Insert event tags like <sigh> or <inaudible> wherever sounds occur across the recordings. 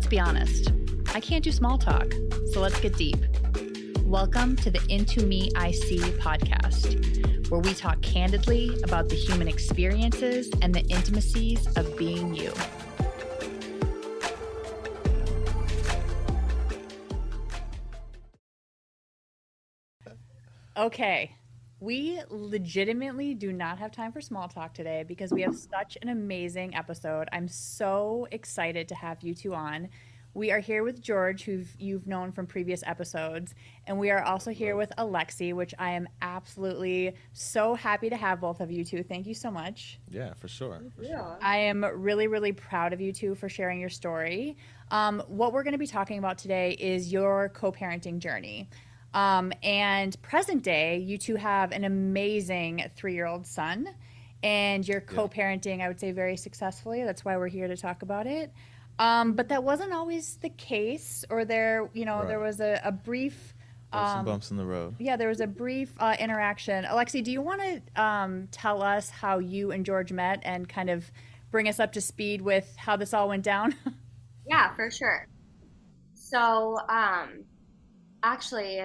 let's be honest. I can't do small talk, so let's get deep. Welcome to the Into Me I See podcast, where we talk candidly about the human experiences and the intimacies of being you. Okay, we legitimately do not have time for small talk today because we have such an amazing episode. I'm so excited to have you two on. We are here with George, who you've known from previous episodes, and we are also here with Alexi, which I am absolutely so happy to have both of you two. Thank you so much. Yeah, for sure. For sure. I am really, really proud of you two for sharing your story. Um, what we're going to be talking about today is your co parenting journey. Um, and present day, you two have an amazing three year old son, and you're co parenting, I would say, very successfully. That's why we're here to talk about it. Um, but that wasn't always the case, or there, you know, Right. there was a, a brief. There's some Um, bumps in the road. yeah, there was a brief uh, interaction. Alexi, do you want to um, tell us how you and George met and kind of bring us up to speed with how this all went down? <laughs> Yeah, for sure. So, um, actually,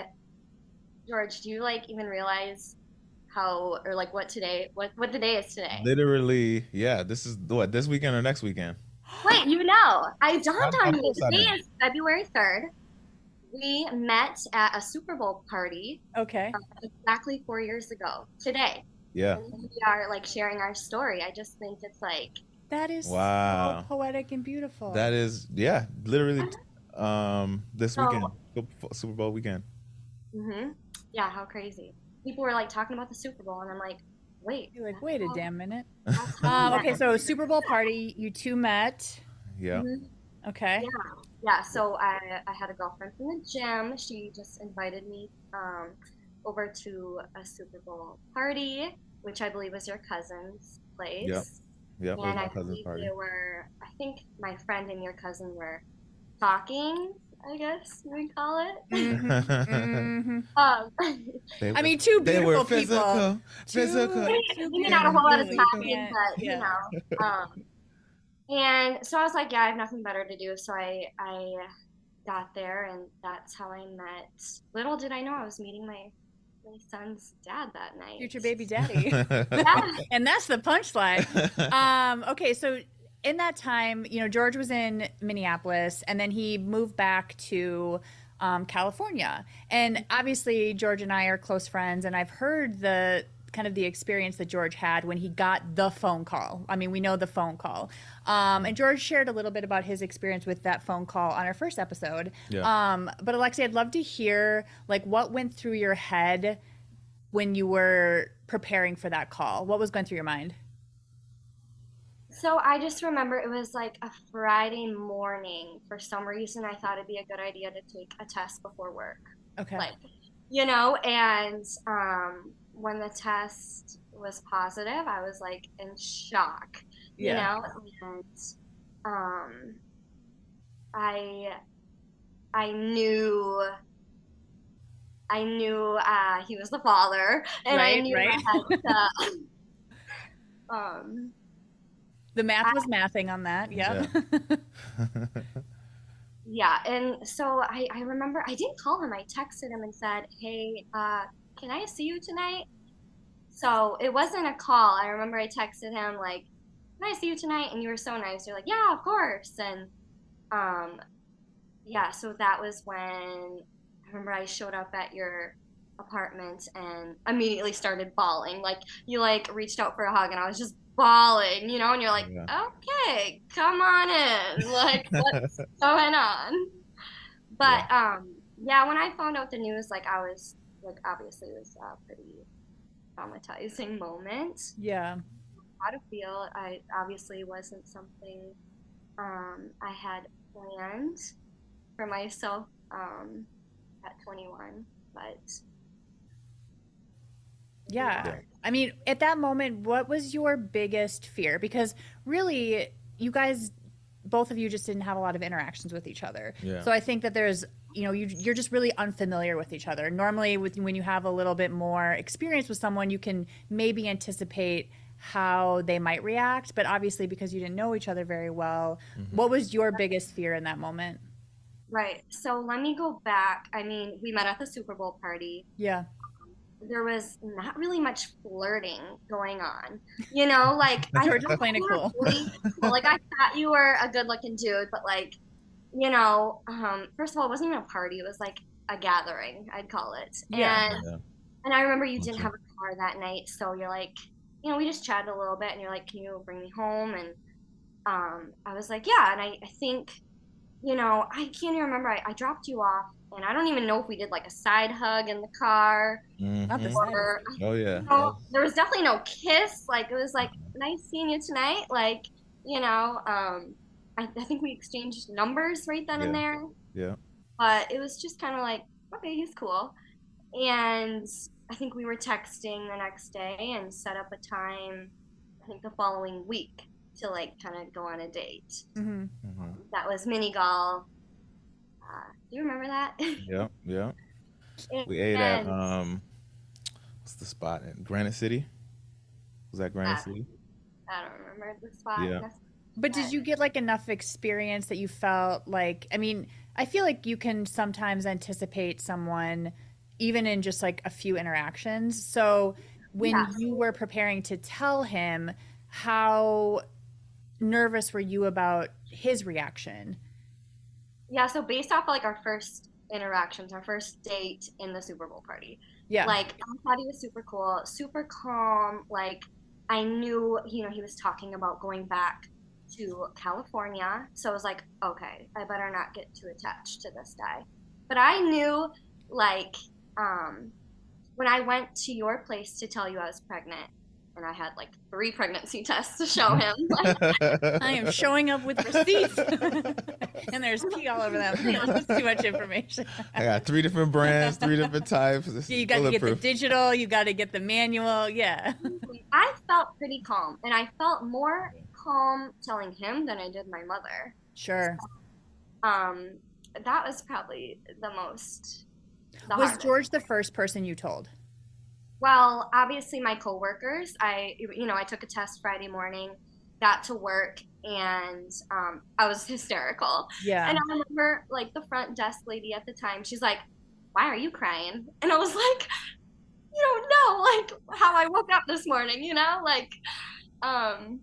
George, do you like even realize how or like what today, what what the day is today? Literally, yeah. This is what this weekend or next weekend. Wait, you know, I dawned How- on how me. close are Today is February third. We met at a Super Bowl party okay. exactly four years ago today. Yeah. And we are like sharing our story. I just think it's like That is Wow. so poetic and beautiful. That is, yeah. Literally, um, this So- weekend, Super- Super Bowl weekend. hmm Yeah, how crazy. People were like talking about the Super Bowl, and I'm like, wait. You're like, wait a how- damn minute. <laughs> Um, okay, so Super Bowl party, you two met. Yeah. Mhm. Okay. Yeah, Yeah. so I, I had a girlfriend from the gym. She just invited me um, over to a Super Bowl party, which I believe was your cousin's place. Yep. Yeah. It was And my I cousin's believe party. they were, I think my friend and your cousin were talking, I guess you would call it. Mhm. <laughs> um, <laughs> They I mean, two they beautiful were people. physical, Two- physical. two maybe not a whole lot of beautiful talking, people. but Yeah. you know. Um, and so I was like, yeah, I have nothing better to do. So I, I got there, and that's how I met. Little did I know I was meeting my my son's dad that night. Future baby daddy. <laughs> Yeah. and that's the punchline. um, okay, so in that time, you know, George was in Minneapolis and then he moved back to um, California. And obviously, George and I are close friends, and I've heard the kind of the experience that George had when he got the phone call. I mean, we know the phone call. Um, and George shared a little bit about his experience with that phone call on our first episode. Yeah. Um, but Alexi, I'd love to hear like what went through your head when you were preparing for that call. What was going through your mind? So I just remember it was like a Friday morning. For some reason, I thought it'd be a good idea to take a test before work. Okay. Like, you know, and um, when the test was positive, I was like in shock. You yeah. know, and um, I I knew. I knew uh, he was the father, and Right, I knew right. I had to, <laughs> um, The math was mathing on that. Yep. <laughs> Yeah, and so I, I remember I didn't call him. I texted him and said, "Hey, uh, can I see you tonight?" So it wasn't a call. I remember I texted him like, "Can I see you tonight?" And you were so nice. You're like, "Yeah, of course." And um, yeah, so that was when I remember I showed up at your apartment and immediately started bawling. Like you like reached out for a hug, and I was just bawling, you know. And you're like, Yeah. "Okay, come on in." <laughs> Like what's <laughs> going on? But um, yeah, when I found out the news, like I was like, obviously, it was a pretty traumatizing moment. yeah. How to feel? I obviously wasn't something um, I had planned for myself um, at 21, but Yeah. Yeah. I mean, at that moment, what was your biggest fear? Because really, you guys, both of you just didn't have a lot of interactions with each other. Yeah. So I think that there's, you know, you, you're just really unfamiliar with each other. Normally, with when you have a little bit more experience with someone, you can maybe anticipate how they might react. But obviously, because you didn't know each other very well, Mhm. what was your biggest fear in that moment? Right. So let me go back. I mean, we met at the Super Bowl party. Yeah. There was not really much flirting going on. You know, like <laughs> I George was playing it you were cool. really cool. Like I thought you were a good looking dude, but like, you know, um, first of all, it wasn't even a party. It was like a gathering, I'd call it. Yeah. And Yeah. and I remember you didn't have a car that night, so you're like, you know, we just chatted a little bit, and you're like, can you bring me home? And um, I was like, yeah. And I, I think, you know, I can't even remember. I, I dropped you off, and I don't even know if we did like a side hug in the car Not the Mhm. or Oh yeah. no, there was definitely no kiss. Like it was like nice seeing you tonight. Like you know, um, I, I think we exchanged numbers right then and there. Yeah. But it was just kind of like, okay, he's cool. And I think we were texting the next day and set up a time. I think the following week to like kind of go on a date. hmm Mhm. That was mini golf. Do you remember that? Yeah. Yeah. <laughs> We ate at um, what's the spot in Granite City? Was that Granite. City? I don't remember the spot. Yeah. That's- But did you get like enough experience that you felt like, I mean, I feel like you can sometimes anticipate someone even in just like a few interactions. So when Yes. you were preparing to tell him, how nervous were you about his reaction? Yeah, so based off of, like our first interactions, our first date in the Super Bowl party, Yeah. like I thought he was super cool, super calm. Like I knew, you know, he was talking about going back to California, so I was like, okay, I better not get too attached to this guy. But I knew, like, um, when I went to your place to tell you I was pregnant, and I had like three pregnancy tests to show him, <laughs> I am showing up with receipts. <laughs> and there's pee all over them. That's too much information. I got three different brands, three different types. It's you got to get the digital, you got to get the manual. Yeah. I felt pretty calm, and I felt more calm telling him than I did my mother. Sure. Um, that was probably the most. The Was hardest. George the first person you told? Well, obviously my coworkers. I, you know, I took a test Friday morning, got to work, and um, I was <laughs> hysterical. Yeah. And I remember, like, the front desk lady at the time. She's like, "Why are you crying?" And I was like, "You don't know, like, how I woke up this morning, you know, like." Um,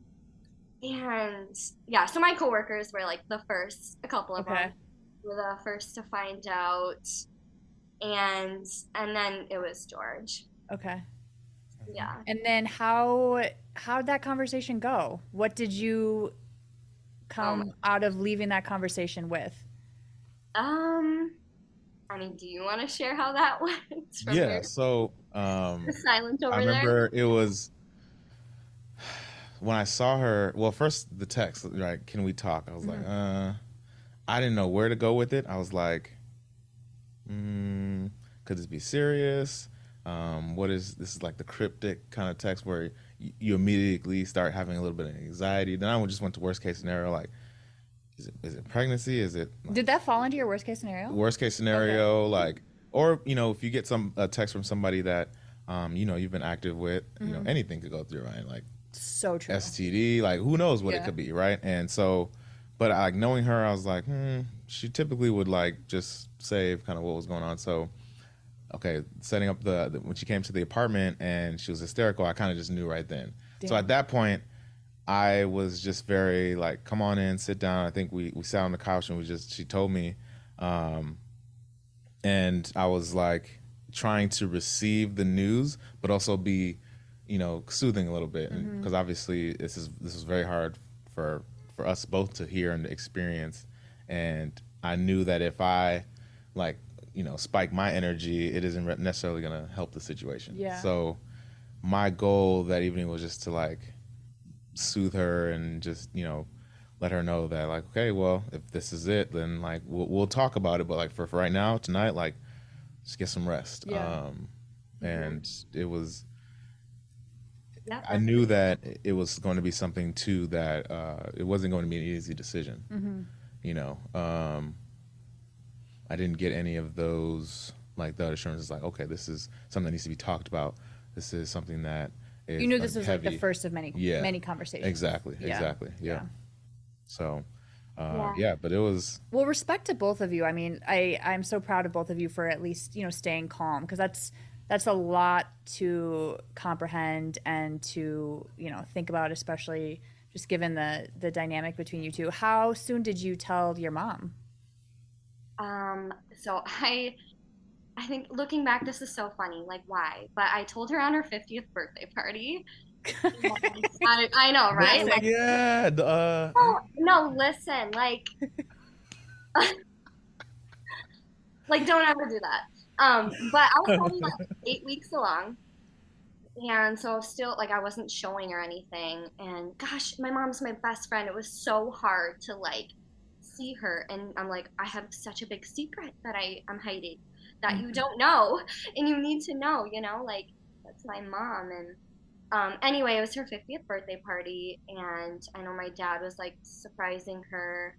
and yeah, so my coworkers were like the first, a couple of Okay. them were the first to find out, and and then it was George. Okay. Yeah. And then how how'd that conversation go? What did you come Um, out of leaving that conversation with? Um, I mean, do you want to share how that <laughs> went? from Yeah. your- So um, the silence over I there. remember it was when I saw her. Well, first the text, right? Can we talk? I was like, uh, I didn't know where to go with it. I was like, mm, could this be serious? Um, what is this? Is like the cryptic kind of text where you, you immediately start having a little bit of anxiety. Then I just went to worst case scenario, like, is it is it pregnancy? Is it like, Did that fall into your worst case scenario? worst case scenario like or you know if you get some a text from somebody that um you know you've been active with you know anything could go through right like So true. std like who knows what Yeah. it could be right and so but like knowing her i was like hmm she typically would like just save kind of what was going on so okay setting up the, the when she came to the apartment and she was hysterical i kind of just knew right then. So at that point i was just very like come on in sit down. I think we we sat on the couch and we just she told me um and i was like trying to receive the news but also be you know soothing a little bit. Because obviously this is this is very hard for for us both to hear and experience. And i knew that if i like you know spike my energy it isn't necessarily going to help the situation Yeah. so my goal that evening was just to like soothe her and just you know let her know that like okay well if this is it then like we'll, we'll talk about it but like for, for right now tonight like just get some rest Yeah. um and it was i knew that it was going to be something too that uh it wasn't going to be an easy decision Mm-hmm. you know um i didn't get any of those like the assurances like okay this is something that needs to be talked about this is something that is You knew this was like the first of many Yeah. many conversations. Exactly. Yeah. Exactly. Yeah. Yeah. So, uh, Yeah. yeah, but it was Well, respect to both of you. I mean, I I'm so proud of both of you for at least you know staying calm because that's that's a lot to comprehend and to you know think about, especially just given the the dynamic between you two. How soon did you tell your mom? Um, so <laughs> I, I think looking back, this is so funny. Like, why? But I told her on her 50th birthday party. <laughs> I, I know, right? Like, yeah. Uh, no, no, listen, like, <laughs> like don't ever do that. Um, but I was only like eight weeks along, and so still like I wasn't showing her anything. And gosh, my mom's my best friend. It was so hard to like see her, and I'm like, I have such a big secret that I I'm hiding that you Mhm. don't know, <laughs> and you need to know. You know, like that's my mom and. Um, anyway, it was her 50th birthday party, and I know my dad was like surprising her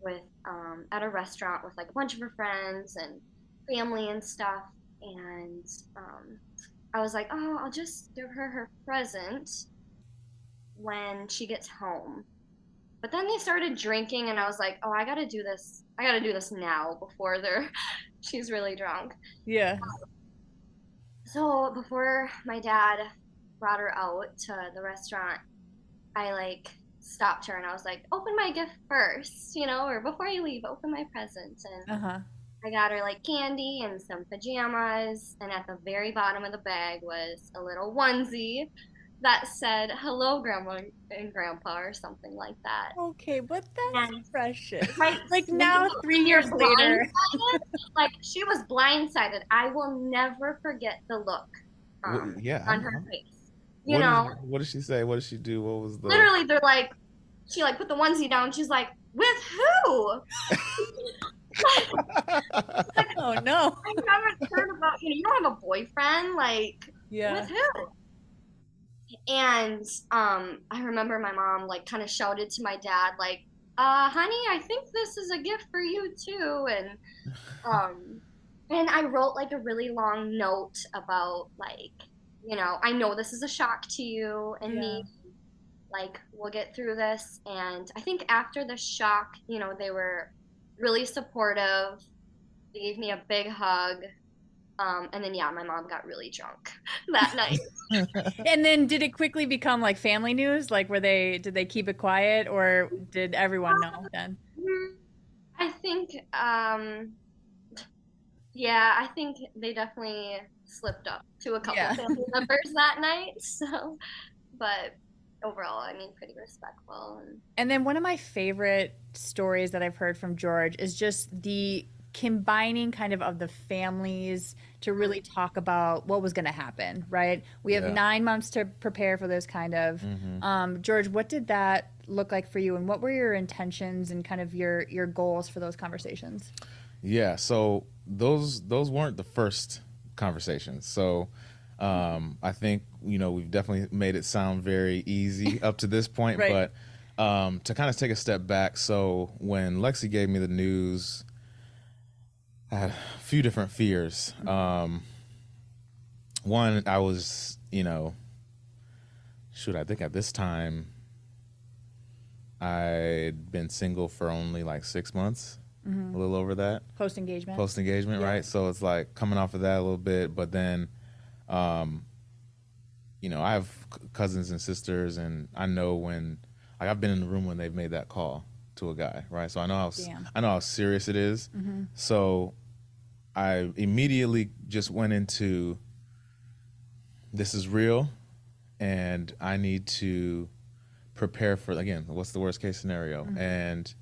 with um, at a restaurant with like a bunch of her friends and family and stuff. And um, I was like, oh, I'll just give her her present when she gets home. But then they started drinking, and I was like, oh, I gotta do this. I gotta do this now before they're <laughs> she's really drunk. Yeah. So before my dad brought her out to the restaurant, I like stopped her and I was like, "Open my gift first, you know, or before you leave, open my present." And Uh huh. I got her like candy and some pajamas, and at the very bottom of the bag was a little onesie that said "Hello, Grandma and Grandpa" or something like that. Okay, but that's And- precious. Right, Like now, three years later. <laughs> like she was blindsided. I will never forget the look um, wh- yeah. On her face. You What know, did, what did she say? What did she do? What was the? literally, they're like, she like put the onesie down. She's like, with who? <laughs> <laughs> Oh no. I haven't heard about you know you don't have a boyfriend like Yeah. with who? And um, I remember my mom like kind of shouted to my dad like, uh, honey, I think this is a gift for you too. And <laughs> um, and I wrote like a really long note about like, you know, I know this is a shock to you and me. Like we'll get through this. And I think after the shock, you know, they were really supportive. They gave me a big hug. Um, and then yeah, my mom got really drunk <laughs> that night. <laughs> And then did it quickly become like family news? Like were they did they keep it quiet or did everyone know then? Mm, I think, um, yeah, I think they definitely slipped up to a couple Yeah. family <laughs> members that night. So, but overall, I mean, pretty respectful. And And then one of my favorite stories that I've heard from George is just the combining kind of of the families to really talk about what was going to happen, right? We have Yeah. 9 months to prepare for this kind of Mhm. um, George, what did that look like for you and what were your intentions and kind of your your goals for those conversations? Yeah, so those those weren't the first conversations. So um, I think you know we've definitely made it sound very easy <laughs> up to this point, Right. but um, to kind of take a step back. So when Lexi gave me the news, I had a few different fears. Um, one, I was you know, shoot, I think at this time I'd been single for only like six months, a little over that Post engagement. post engagement, Yeah. right? So it's like coming off of that a little bit, but then, um, you know, I have c- cousins and sisters, and I know when, like, I've been in the room when they've made that call to a guy, right? So I know how Damn. I know how serious it is. Mm-hmm. So I immediately just went into this is real, and I need to prepare for again. What's the worst case scenario? And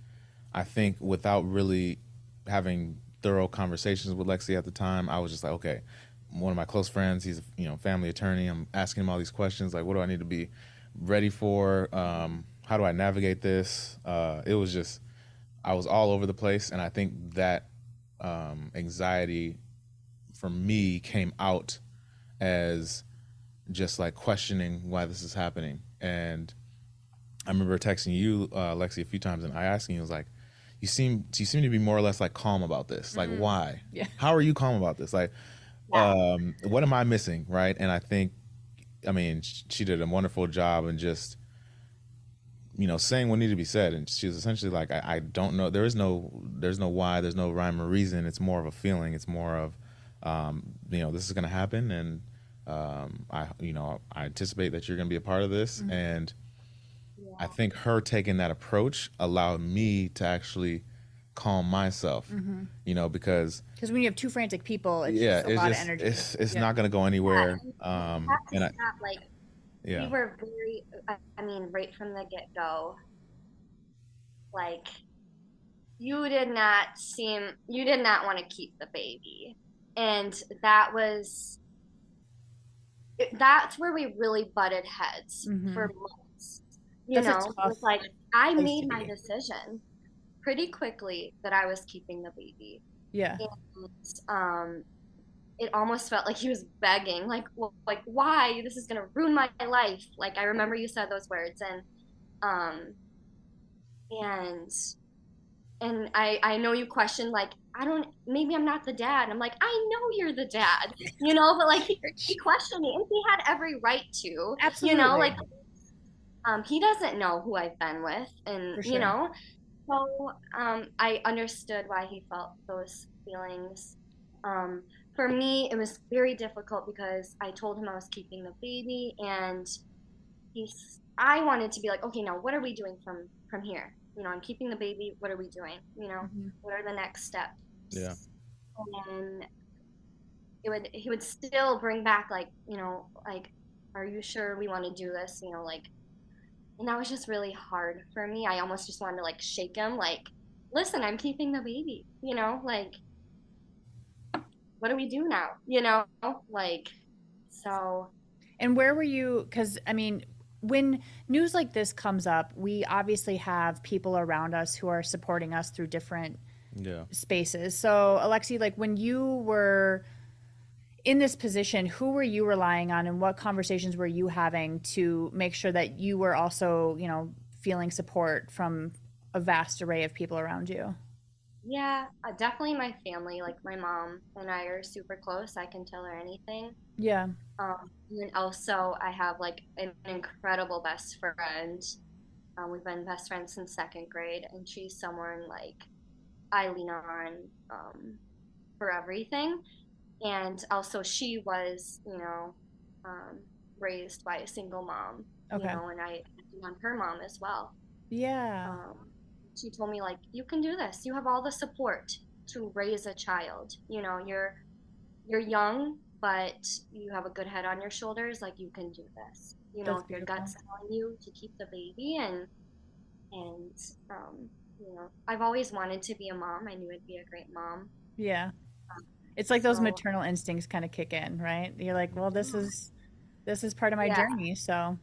I think without really having thorough conversations with Lexi at the time, I was just like, okay, one of my close friends, he's a you know family attorney. I'm asking him all these questions, like, what do I need to be ready for? Um, how do I navigate this? Uh, it was just, I was all over the place, and I think that um, anxiety for me came out as just like questioning why this is happening. And I remember texting you, uh, Lexi, a few times, and I asking you, I was like, "You seem, you seem to be more or less like calm about this. Like, why? Yeah. How are you calm about this? Like, Yeah. um, what am I missing? Right? And I think I mean, she did a wonderful job and just, you know, saying what needed to be said. And she was essentially like, I, I don't know. There is no, there's no why. There's no rhyme or reason. It's more of a feeling. It's more of, um, you know, this is going to happen, and um, I, you know, I anticipate that you're going to be a part of this. And I think her taking that approach allowed me to actually calm myself. You know, because Because when you have two frantic people, it's yeah, just a it's lot just of energy. it's it's Yeah. not going to go anywhere. Yeah, Um, and I, stop, like yeah. we were very I- mean right from the get-go like you did not seem you did not want to keep the baby and that was, that's where we really butted heads Mhm. for months you That's know tough it's like i made my decision pretty quickly that i was keeping the baby yeah. and um, it almost felt like he was begging, like, well, like why? This is gonna ruin my life. Like I remember you said those words, and um, and and I I know you questioned like I don't maybe I'm not the dad. I'm like I know you're the dad, <laughs> you know, but like he, he questioned me, and he had every right to, Absolutely. you know, like um, he doesn't know who I've been with, and sure. you know, so um, I understood why he felt those feelings. Um, for me, it was very difficult because I told him I was keeping the baby, and he's. I wanted to be like, okay, now what are we doing from from here? You know, I'm keeping the baby. What are we doing? You know, Mhm. what are the next steps? Yeah. And it would he would still bring back like you know like, are you sure we want to do this? You know, like, and that was just really hard for me. I almost just wanted to like shake him, like, listen, I'm keeping the baby. You know, like, what do we do now? You know, like, so And where were you? Because, I mean, when news like this comes up, we obviously have people around us who are supporting us through different yeah. spaces. So, Alexi, like when you were in this position, who were you relying on and what conversations were you having to make sure that you were also, you know, feeling support from a vast array of people around you? Yeah, uh, definitely my family. Like my mom and I are super close. I can tell her anything. Yeah. Um, and also, I have like an incredible best friend. Um, we've been best friends since second grade, and she's someone like I lean on um, for everything. And also, she was, you know, um, raised by a single mom, Okay. you know, and I lean on her mom as well. Yeah. Um, she told me like, you can do this. You have all the support to raise a child. You know, you're you're young, but you have a good head on your shoulders. Like you can do this. You know, if your gut's telling you to keep the baby, and and um, you know, I've always wanted to be a mom. I knew I'd be a great mom. Yeah. It's like those So- maternal instincts kind of kick in, right? You're like, well, this is this is part of my Yeah. journey. So,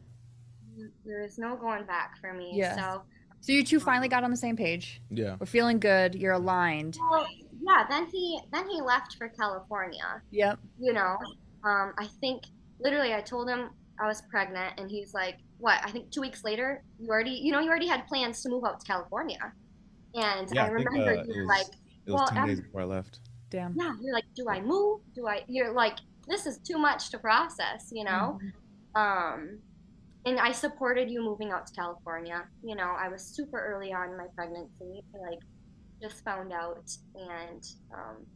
There is no going back for me. Yeah. So, so you two finally got on the same page. Yeah. We're feeling good. You're aligned. well, yeah. Then he then he left for California. Yep. you know um, i think literally i told him i was pregnant and he's like what i think two weeks later you already you know you already had plans to move out to california and Yeah, i I think, remember uh, you it were like It was Well, 10 I'm- days before I left. Damn. yeah you're like do i move do i you're like this is too much to process you know Mhm. um and i supported you moving out to california you know i was super early on in my pregnancy like just found out and um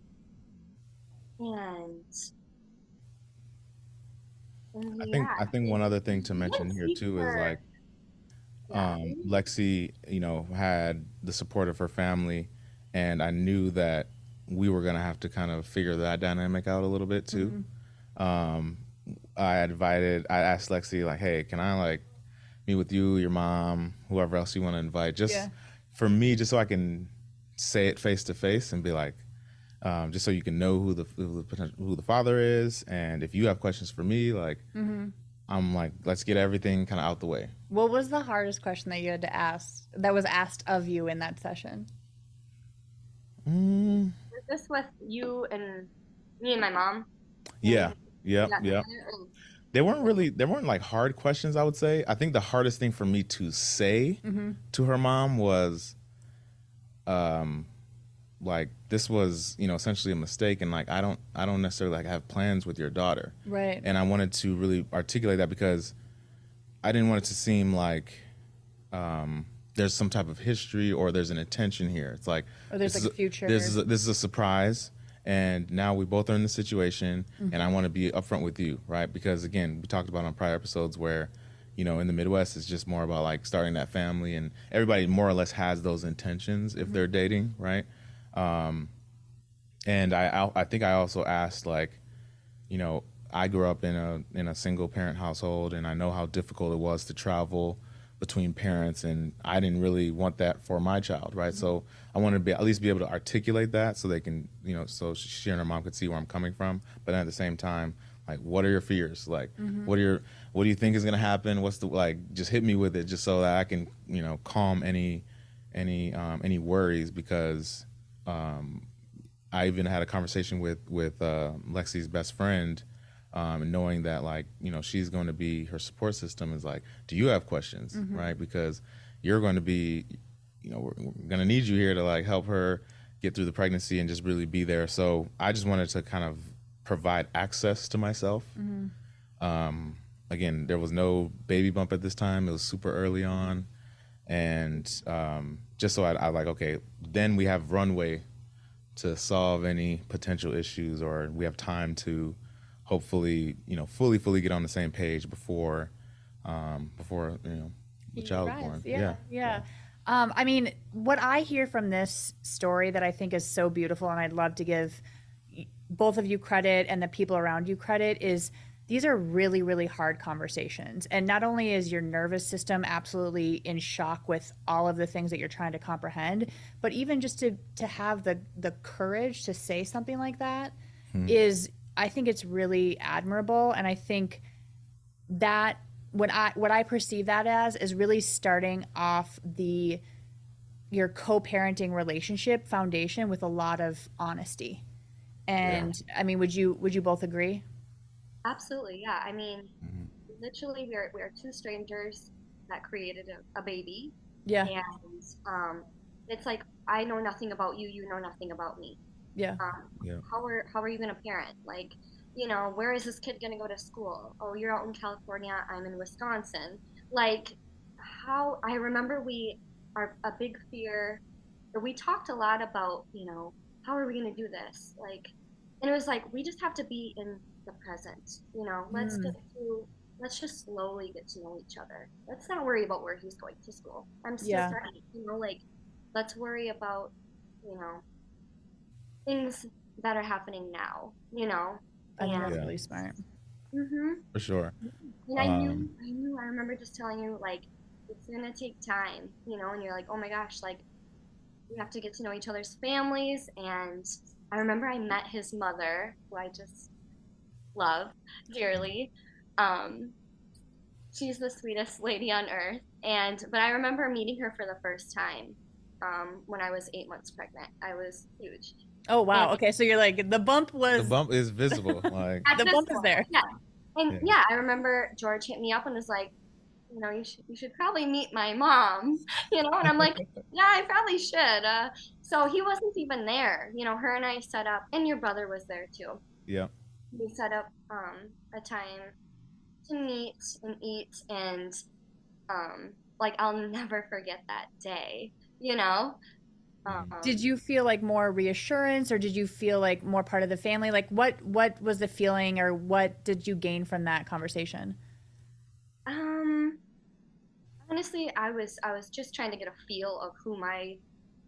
and and I think yeah, I think one other thing to mention Yes, here too is like yeah. um, Lexi, you know, had the support of her family, and I knew that we were gonna have to kind of figure that dynamic out a little bit too. Mhm. Um, I invited, I asked Lexi like, "Hey, can I like meet with you, your mom, whoever else you want to invite, just Yeah. for me, just so I can say it face to face and be like." Um, just so you can know who the who the, potent- who the father is, and if you have questions for me, like Mhm. I'm like, let's get everything kind of out the way. What was the hardest question that you had to ask that was asked of you in that session? Mm, Was this with you and me and my mom? yeah, yep, Yeah. yep. They weren't really, they weren't like hard questions. I would say. I think the hardest thing for me to say Mm-hmm. to her mom was, um, like this was you know essentially a mistake and like i don't i don't necessarily like have plans with your daughter Right. and i wanted to really articulate that because i didn't want it to seem like um there's some type of history or there's an intention here it's like Or there's, like, is future- this is a, this is a surprise and now we both are in the situation Mm-hmm. and i want to be upfront with you right? Because again we talked about on prior episodes where you know in the midwest it's just more about like starting that family and everybody more or less has those intentions if they're dating right? Um, and I, I I think I also asked like, you know, I grew up in a in a single parent household, and I know how difficult it was to travel between parents, and I didn't really want that for my child, right? So I wanted to be at least be able to articulate that so they can, you know, so she and her mom could see where I'm coming from, but at the same time. Like, what are your fears? Like, what are your, what do you think is gonna happen? What's the like? Just hit me with it, just so that I can, you know, calm any, any, um, any worries because um, I even had a conversation with with uh, Lexi's best friend, um, and knowing that like you know she's going to be her support system is like, do you have questions, right? Because you're going to be, you know, we're, we're going to need you here to like help her get through the pregnancy and just really be there. So I just wanted to kind of provide access to myself. Um, again, there was no baby bump at this time; it was super early on and um, just so I, I like okay then we have runway to solve any potential issues or we have time to hopefully you know fully fully get on the same page before um, before you know the He child is born Yeah, yeah. Um, I mean, what I hear from this story that I think is so beautiful, and I'd love to give both of you credit and the people around you credit, is these are really, really hard conversations. And not only is your nervous system absolutely in shock with all of the things that you're trying to comprehend, but even just to to have the the courage to say something like that is, I think it's really admirable, and I think that what I what I perceive that as is really starting off the your co-parenting relationship foundation with a lot of honesty. And I mean, would you would you both agree? Absolutely, yeah. I mean, Mhm. literally, we are we are two strangers that created a, a baby, Yeah. and um, it's like I know nothing about you, you know nothing about me. Yeah. Um, Yeah. How are how are you gonna parent? Like, you know, where is this kid gonna go to school? Oh, you're out in California. I'm in Wisconsin. Like, how? I remember we are a big fear. or We talked a lot about, you know, how are we gonna do this? Like, and it was like we just have to be in the present. You know, let's Mm. get to. Let's just slowly get to know each other. Let's not worry about where he's going to school. I'm still Yeah. studying. You know, like let's worry about, you know, things that are happening now, you know. I think that's Yeah. really smart. hmm for sure And I knew, Um, I knew, I remember just telling you, like, it's gonna take time, you know, and you're like, oh my gosh, like, we have to get to know each other's families. And I remember I met his mother, who I just love dearly. Um, she's the sweetest lady on earth. And, but I remember meeting her for the first time um, when I was eight months pregnant. I was huge. Oh wow. And- Okay, so you're like the bump was the bump is visible <laughs> like The bump is there. Yeah. And Yeah. yeah. I remember George hit me up and was like, you know, you should you should probably meet my mom, <laughs> you know, and I'm like, <laughs> yeah, I probably should. Uh, so he wasn't even there, you know. Her and I set up, and your brother was there too. yeah We set up um, a time to meet and eat, and um, like I'll never forget that day, you know. Um, did you feel like more reassurance or did you feel like more part of the family? Like what what was the feeling or what did you gain from that conversation? Um, honestly, I was I was just trying to get a feel of who my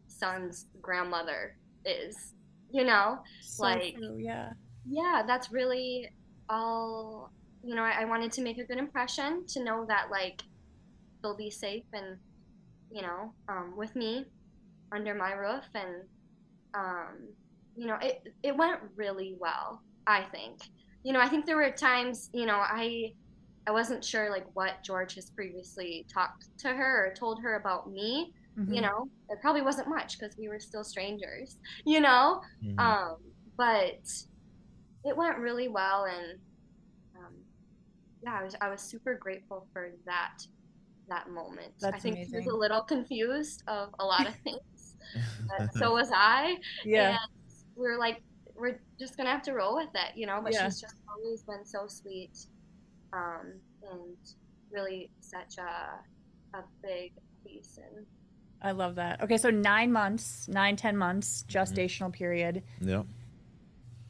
son's grandmother is. You know, So Like- true, yeah. yeah, that's really all. You know, I, I wanted to make a good impression to know that like they'll be safe and you know um, with me under my roof and um, you know it it went really well. I think. You know, I think there were times you know I I wasn't sure like what George has previously talked to her or told her about me. Mhm. You know, it probably wasn't much because we were still strangers. You know, Mhm. um, but it went really well, and um, yeah, I was I was super grateful for that that moment. I That's think he was a little confused of a lot of <laughs> things, but so <laughs> was I. Yeah. And we're like, we're just gonna have to roll with it, you know. But Yeah. she's just always been so sweet, um, and really such a a big piece. And I love that. Okay, so nine months, nine, ten months mm-hmm. gestational period. Yeah.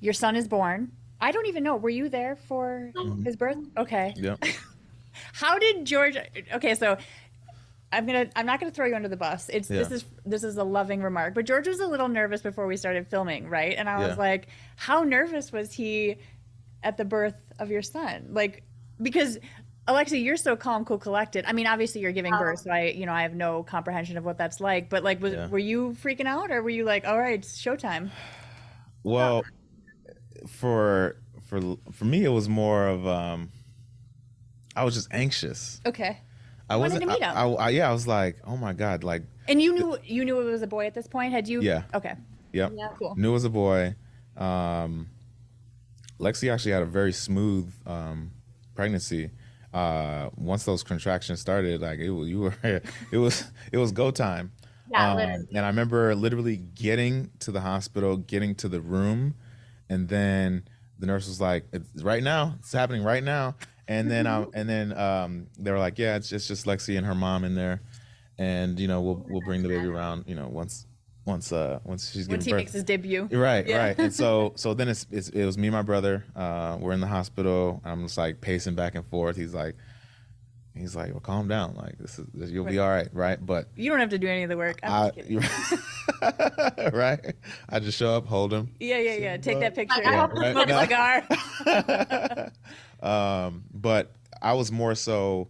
Your son is born. I don't even know. Were you there for mm-hmm. his birth? Okay. Yeah. <laughs> How did George? Okay, so I'm gonna. I'm not gonna throw you under the bus. It's this is this is a loving remark. But George was a little nervous before we started filming, right? And I was Yeah. like, how nervous was he at the birth of your son? Like, because Alexi, you're so calm, cool, collected. I mean, obviously you're giving birth, so I, you know, I have no comprehension of what that's like. But like, was Yeah. were you freaking out, or were you like, all right, it's showtime? Well, for for for me, it was more of um, I was just anxious. Okay. I Wanted wasn't. to meet I, him. I- I- yeah, I was like, oh my god, like, And you knew you knew it was a boy at this point. Had you? Yeah. Okay. yep. yeah, Cool. Knew it was a boy. Um, Lexi actually had a very smooth um, pregnancy. Uh, once those contractions started, like it was, you were, <laughs> it was, it was go time. Yeah, Um, literally. and I remember literally getting to the hospital, getting to the room, and then the nurse was like, "It's right now. It's happening right now." And then, um, and then um, they were like, "Yeah, it's just, just Lexi and her mom in there, and you know, we'll we'll bring the baby around, you know, once once uh once she's Once he birth." makes his debut. Right, Yeah. right. And so, <laughs> so then it's, it's it was me and my brother. Uh, we're in the hospital. I'm just like pacing back and forth. He's like, he's like, well, calm down. Like this is this, you'll be all right, right? But You don't have to do any of the work. I'm I, just kidding. <laughs> right? I just show up, hold him. Yeah, yeah, yeah. Take that picture. I hope right. Smoke a cigar. Um, but I was more so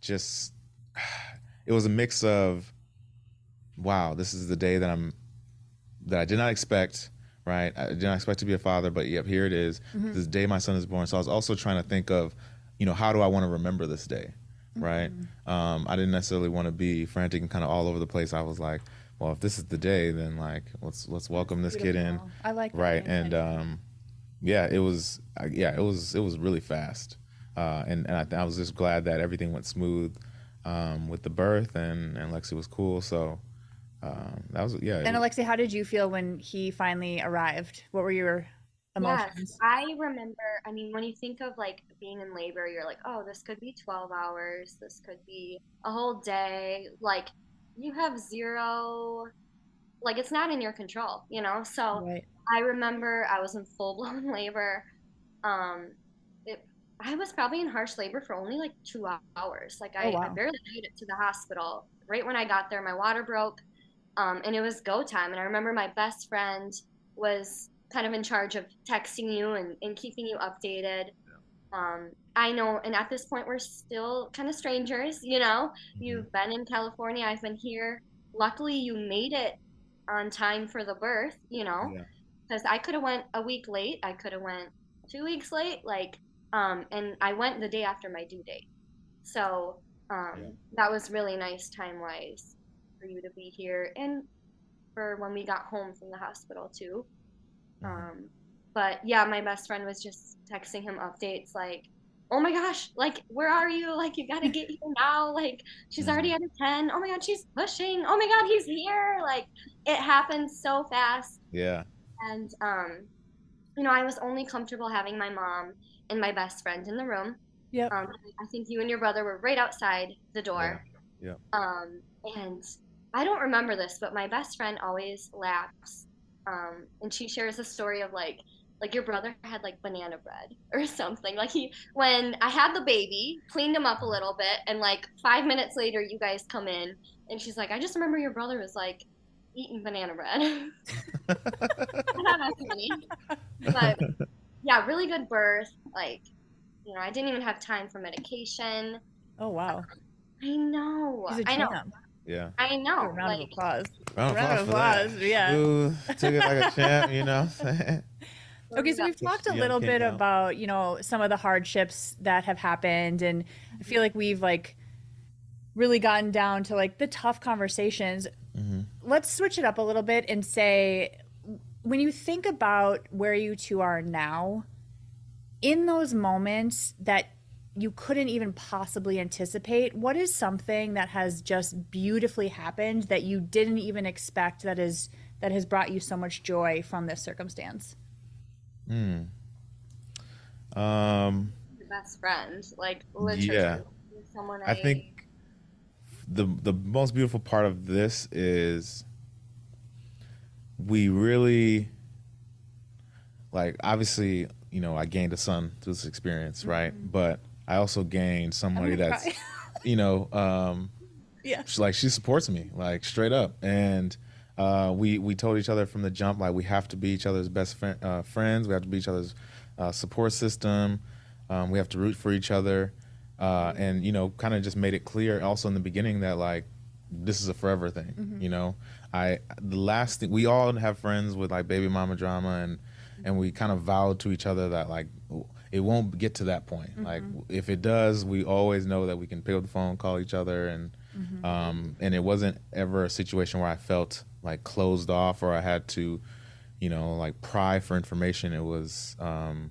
just <sighs> it was a mix of wow, this is the day that I'm that I did not expect, right? I did not expect to be a father, but yep, here it is. This day my son is born. So I was also trying to think of, you know, how do I want to remember this day? Right. Um, I didn't necessarily want to be frantic and kind of all over the place. I was like, well, if this is the day, then like let's let's welcome this kid in I like that. right and um yeah it was uh, yeah it was it was really fast uh and, and I, I was just glad that everything went smooth um with the birth and and lexi was cool so um that was yeah And Alexi, how did you feel when he finally arrived? What were your emotions? Yes, I remember. I mean, when you think of like being in labor, you're like, oh, this could be 12 hours, this could be a whole day. Like, you have zero, like, it's not in your control, you know? So Right. I remember I was in full blown <laughs> labor. Um, it, I was probably in harsh labor for only like two hours. Like, I, Oh, wow. I barely made it to the hospital. Right when I got there, my water broke. Um, and it was go time. And I remember my best friend was kind of in charge of texting you and, and keeping you updated. Um, I know, and at this point, we're still kind of strangers, you know? Mm-hmm. You've been in California, I've been here. Luckily, you made it on time for the birth, you know? Yeah. Because I could have went a week late, I could have went two weeks late, like, um, and I went the day after my due date. So um, Yeah. that was really nice time wise for you to be here and for when we got home from the hospital too. Mhm. Um, but yeah, my best friend was just texting him updates like, "Oh my gosh, like where are you? Like you gotta get here now. Like she's already at a ten. Oh my god, she's pushing. Oh my god, he's here. Like it happened so fast. yeah And um, you know, I was only comfortable having my mom and my best friend in the room. Yep. Um, I think you and your brother were right outside the door. Yeah. Um, and I don't remember this, but my best friend always laughs. Um, and she shares a story of like, like your brother had like banana bread <laughs> or something. Like he, when I had the baby, cleaned him up a little bit, and like five minutes later, you guys come in, and she's like, I just remember your brother was like eating banana bread. I thought that's funny. But yeah, really good birth. Like, you know, I didn't even have time for medication. Oh wow. I know. i know. yeah I know. A round of applause. round Round of for that. applause, yeah. Ooh, took it like a champ you know what I'm saying? Okay, so we've talked a little bit about, you know, some of the hardships that have happened and I feel like we've like really gotten down to like the tough conversations. Mhm. Let's switch it up a little bit and say when you think about where you two are now, in those moments that you couldn't even possibly anticipate. What is something that has just beautifully happened that you didn't even expect that is that has brought you so much joy from this circumstance? Hmm. Um, Your best friend, like literally, Yeah. someone I think the the most beautiful part of this is we really like obviously you know I gained a son through this experience right but I also gained somebody that's <laughs> you know um Yeah. she, like she supports me like straight up and uh, we we told each other from the jump like we have to be each other's best fri uh, friends. We have to be each other's uh, support system. Um, we have to root for each other. Uh, and you know kind of just made it clear also in the beginning that like this is a forever thing you know? I the last thing we all have friends with like baby mama drama and and we kind of vowed to each other that like it won't get to that point. Like if it does we always know that we can pick up the phone call each other and um, and it wasn't ever a situation where i felt like closed off or i had to you know like pry for information it was um,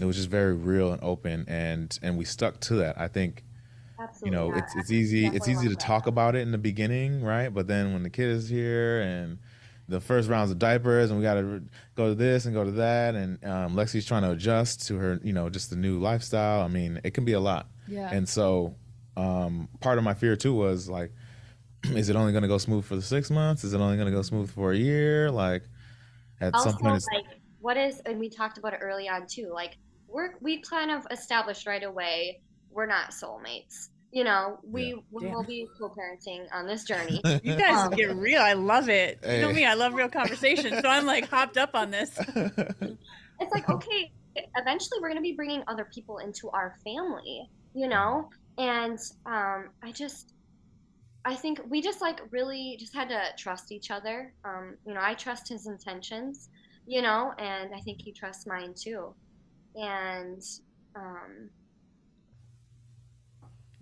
it was just very real and open and and we stuck to that i think you know not. it's it's easy it's easy to that. talk about it in the beginning right but then when the kid is here and the first rounds of diapers and we got to go to this and go to that and um, lexi's trying to adjust to her you know just the new lifestyle i mean it can be a lot Yeah. and so um, part of my fear too was like <clears throat> is it only going to go smooth for the six months is it only going to go smooth for a year like at also some point like what is and we talked about it early on too like we're we kind of established right away we're not soulmates you know we Yeah. we will be co-parenting on this journey <laughs> You guys Um, get real. I love it. You know me, I love real conversation. So I'm like hopped up on this. <laughs> it's like okay eventually we're going to be bringing other people into our family you know and um i just i think we just like really just had to trust each other um you know i trust his intentions you know and i think he trusts mine too and um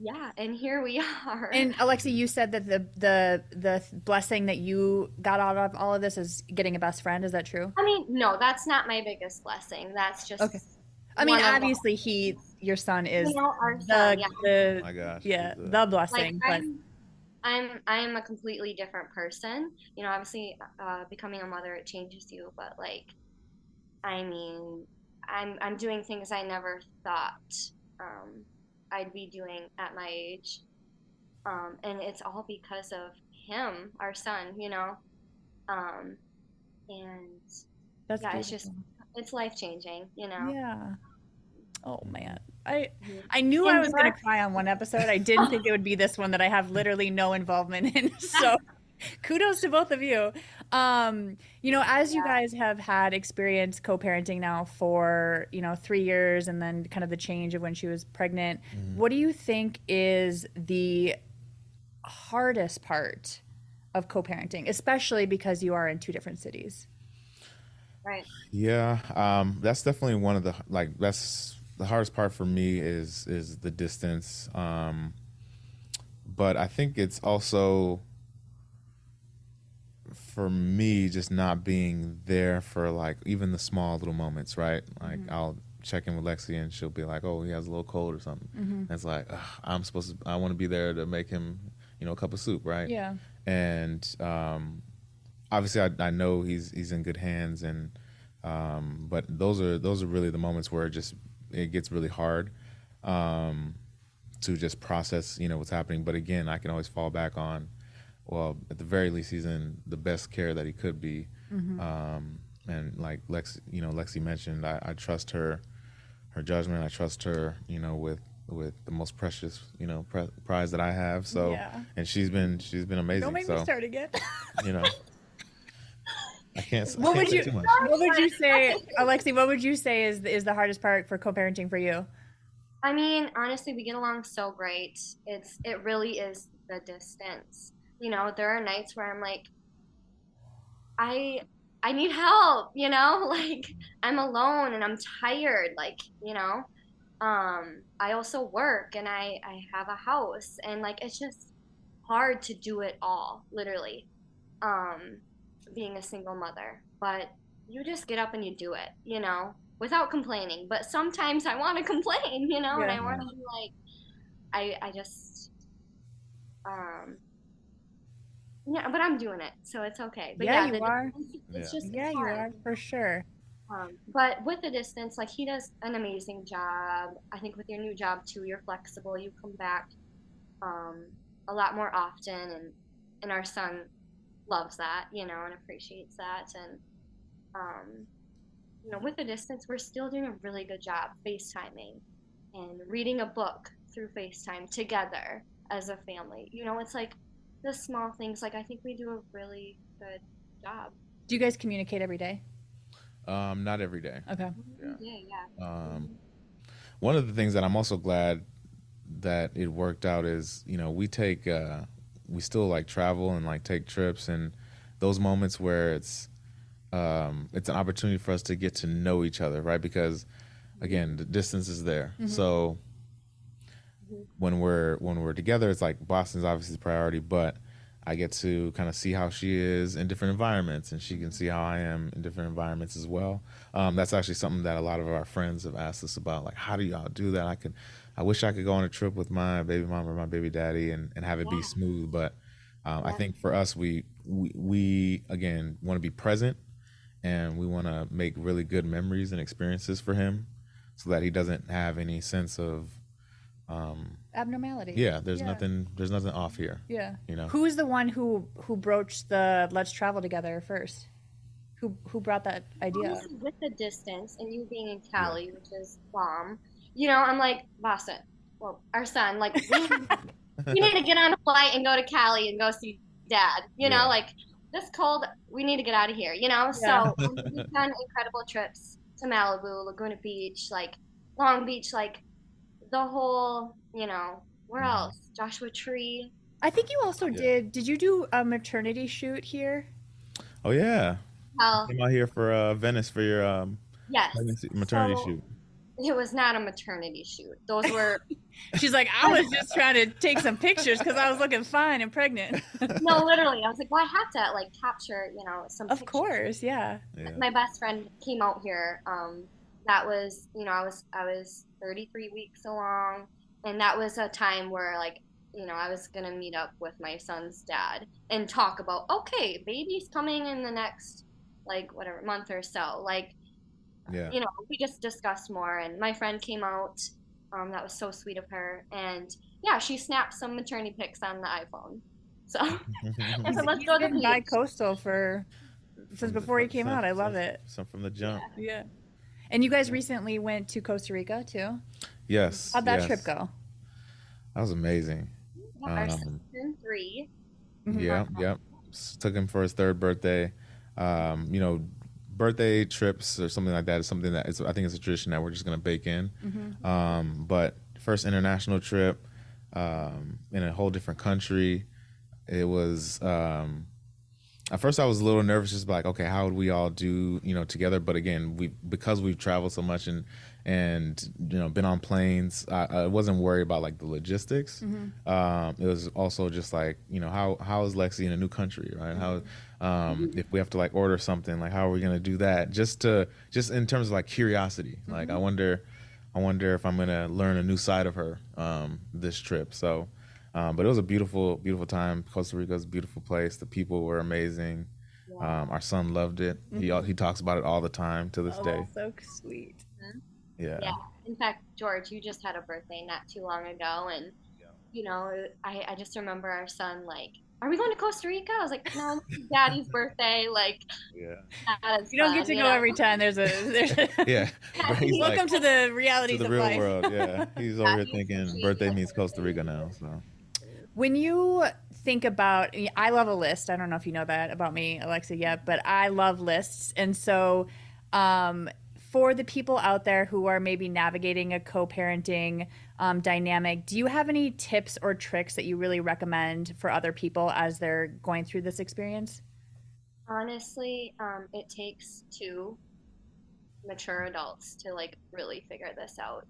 yeah and here we <laughs> are And Alexi, you said that the the the blessing that you got out of all of this is getting a best friend. Is that true? i mean no that's not my biggest blessing that's just Okay. I mean, obviously, he, your son, is you know our the son yeah the oh my gosh yeah he's a- the blessing. like But I'm, I'm I'm a completely different person. You know, obviously, uh, becoming a mother it changes you, but like, I mean, I'm I'm doing things I never thought um, I'd be doing at my age, um, and it's all because of him, our son. You know, um, and that's yeah, it's just beautiful. It's life changing. You know. yeah. Oh man, I. I knew I And was gonna cry on one episode. I didn't think it would be this one that I have literally no involvement in. <laughs> So <laughs> kudos to both of you. Um, you know, as you Yeah. guys have had experience co-parenting now for, you know, three years and then kind of the change of when she was pregnant, Mhm. what do you think is the hardest part of co-parenting, especially because you are in two different cities? Right. Yeah, um, that's definitely one of the like that's the hardest part for me is is the distance. Um, but I think it's also for me just not being there for like even the small little moments, right? Like I'll check in with Lexi and she'll be like, "Oh, he has a little cold or something." And it's like I'm supposed to. I want to be there to make him, you know, a cup of soup, right? Yeah. and um, obviously I, I know he's he's in good hands and um, but those are those are really the moments where it just it gets really hard um, to just process you know what's happening. But again I can always fall back on well at the very least he's in the best care that he could be. Um, and like Lex you know Lexi mentioned I, I trust her her judgment. I trust her you know with with the most precious you know pre- prize that I have. So Yeah. and she's been she's been amazing. Don't make so me start again. you know <laughs> can't, What can't would say you too much. what would you say, <laughs> Alexi, what would you say is is the hardest part for co-parenting for you? I mean, honestly, we get along so great. It's it really is the distance. You know, there are nights where I'm like, I I need help. You know, <laughs> like I'm alone and I'm tired. Like you know, um, I also work and I I have a house and like it's just hard to do it all, literally. Um, being a single mother, but you just get up and you do it. You know, without complaining. But sometimes I want to <laughs> complain, you know, and I want to be like, I I just, um, yeah, but I'm doing it, so it's okay. But Yeah, yeah, you the are. distance, It's Yeah. just Yeah, it's you are for sure. Um, but with the distance, like he does an amazing job. I think with your new job too, you're flexible. You come back um, a lot more often, and and our son loves that, you know, and appreciates that. And um, you know, with the distance, we're still doing a really good job FaceTiming and reading a book through FaceTime together as a family. You know, it's like the small things. Like I think we do a really good job. Do you guys communicate every day? Um, not every day. Okay. Yeah. Yeah, yeah. Um, one of the things that I'm also glad that it worked out is, you know, we take, uh, we still like travel and like take trips and those moments where it's, um, it's an opportunity for us to get to know each other, right? Because again, the distance is there. So when we're when we're together, it's like Boston's obviously the priority, but I get to kind of see how she is in different environments, and she can see how I am in different environments as well. Um, that's actually something that a lot of our friends have asked us about, like, how do y'all do that? I could, I wish I could go on a trip with my baby mom or my baby daddy and, and have it be smooth, but um, I think for us, we we, we again want to be present, and we want to make really good memories and experiences for him, so that he doesn't have any sense of, um, Abnormality. yeah, there's Yeah. nothing, there's nothing off here, Yeah. you know. Who's the one who who broached the let's travel together first? Who who brought that idea? up? With the distance and you being in Cali, which is bomb, you know, I'm like, Boston, well, our son, like, we need, <laughs> we need to get on a flight and go to Cali and go see dad. You know, Yeah. like, this cold, we need to get out of here, you know? Yeah. So we've done incredible trips to Malibu, Laguna Beach, like, Long Beach, like, the whole, you know, where Mhm. else? Joshua Tree. I think you also Yeah. did. Did you do a maternity shoot here? Oh yeah, Hell, came out here for uh, Venice for your um, yes. maternity So- shoot. It was not a maternity shoot. Those were <laughs> She's like, I was just trying to take some pictures because I was looking fine and pregnant. no, literally. I was like, well, I have to like capture, you know, some. of pictures. course, yeah. Yeah. My best friend came out here. Um, that was, you know, I was I was 33 weeks along, and that was a time where like, you know, I was gonna meet up with my son's dad and talk about, okay, baby's coming in the next like whatever month or so, like Yeah. you know, we just discussed more, and my friend came out. Um, that was so sweet of her, and yeah, she snapped some maternity pics on the iPhone. So <laughs> I He's, said, let's go to the been bi-coastal for since before he came Some- out. I love some- it. Some from the jump. Yeah. And you guys recently went to Costa Rica too. Yes. How'd that yes. trip go? That was amazing. Yeah, our Um, son turned three. Yeah. Yep, yep. Took him for his third birthday. Um, you know, birthday trips or something like that is something that is, I think it's a tradition that we're just gonna bake in. Mhm. Um, but first international trip um, in a whole different country. It was um, at first I was a little nervous, just like, okay, how would we all do, you know, together? But again, we because we've traveled so much and and you know been on planes, I, I wasn't worried about like the logistics. Mhm. Um, it was also just like, you know, how how is Lexi in a new country, right? How um, if we have to like order something, like how are we gonna do that? Just to just in terms of like curiosity, like I wonder. I wonder if I'm gonna learn a new side of her um, this trip. So, um, but it was a beautiful, beautiful time. Costa Rica's a beautiful place. The people were amazing. Um, our son loved it. He he talks about it all the time to this Oh, day. so sweet. Yeah. Yeah. In fact, George, you just had a birthday not too long ago, and you know, I I just remember our son like, "Are we going to Costa Rica?" I was like, "No, it's Daddy's birthday." Like, Yeah. You don't fun, get to go know? every time. There's a there's a <laughs> Yeah. <laughs> But he's like welcome to the to realities the real life. world. Yeah. <laughs> He's over here thinking birthday means Costa Rica now. So When you think about, I love a list. I don't know if you know that about me, Alexi, yet, but I love lists. And so, um, for the people out there who are maybe navigating a co parenting um, dynamic, do you have any tips or tricks that you really recommend for other people as they're going through this experience? Honestly, um, it takes two mature adults to like really figure this out.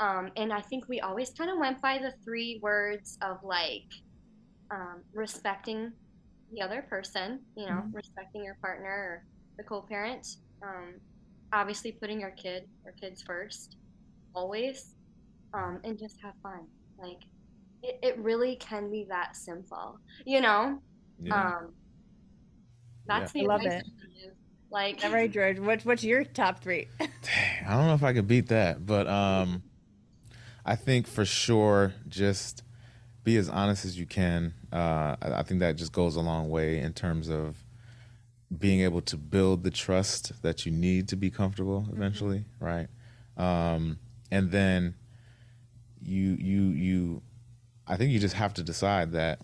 Um, and I think we always kind of went by the three words of like um, respecting the other person, you know, respecting your partner or the co-parent, um, obviously putting your kid or kids first, always, um, and just have fun. Like, it, it really can be that simple, you know? Yeah. Um, that's I the love advice it. I can give. Like, All right, George. What's what's your top three? <laughs> Dang, I don't know if I could beat that, but um, I think for sure, just be as honest as you can. Uh, I, I think that just goes a long way in terms of being able to build the trust that you need to be comfortable eventually, right? Um, and then you you you, I think you just have to decide that,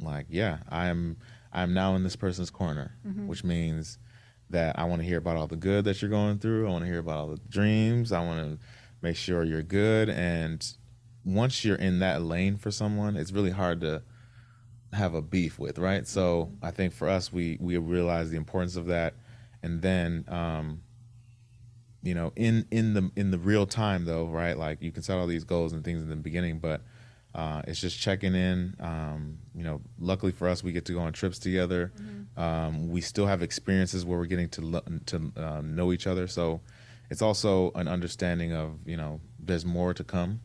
like, yeah, I'm I'm now in this person's corner, which means that I want to hear about all the good that you're going through. I want to hear about all the dreams. I want to make sure you're good. And once you're in that lane for someone, it's really hard to have a beef with, right? So I think for us, we we realize the importance of that, and then um, you know, in in the in the real time though, right? Like you can set all these goals and things in the beginning, but uh, it's just checking in. Um, you know, luckily for us, we get to go on trips together. Um, we still have experiences where we're getting to lo- to uh, know each other. So it's also an understanding of you know there's more to come.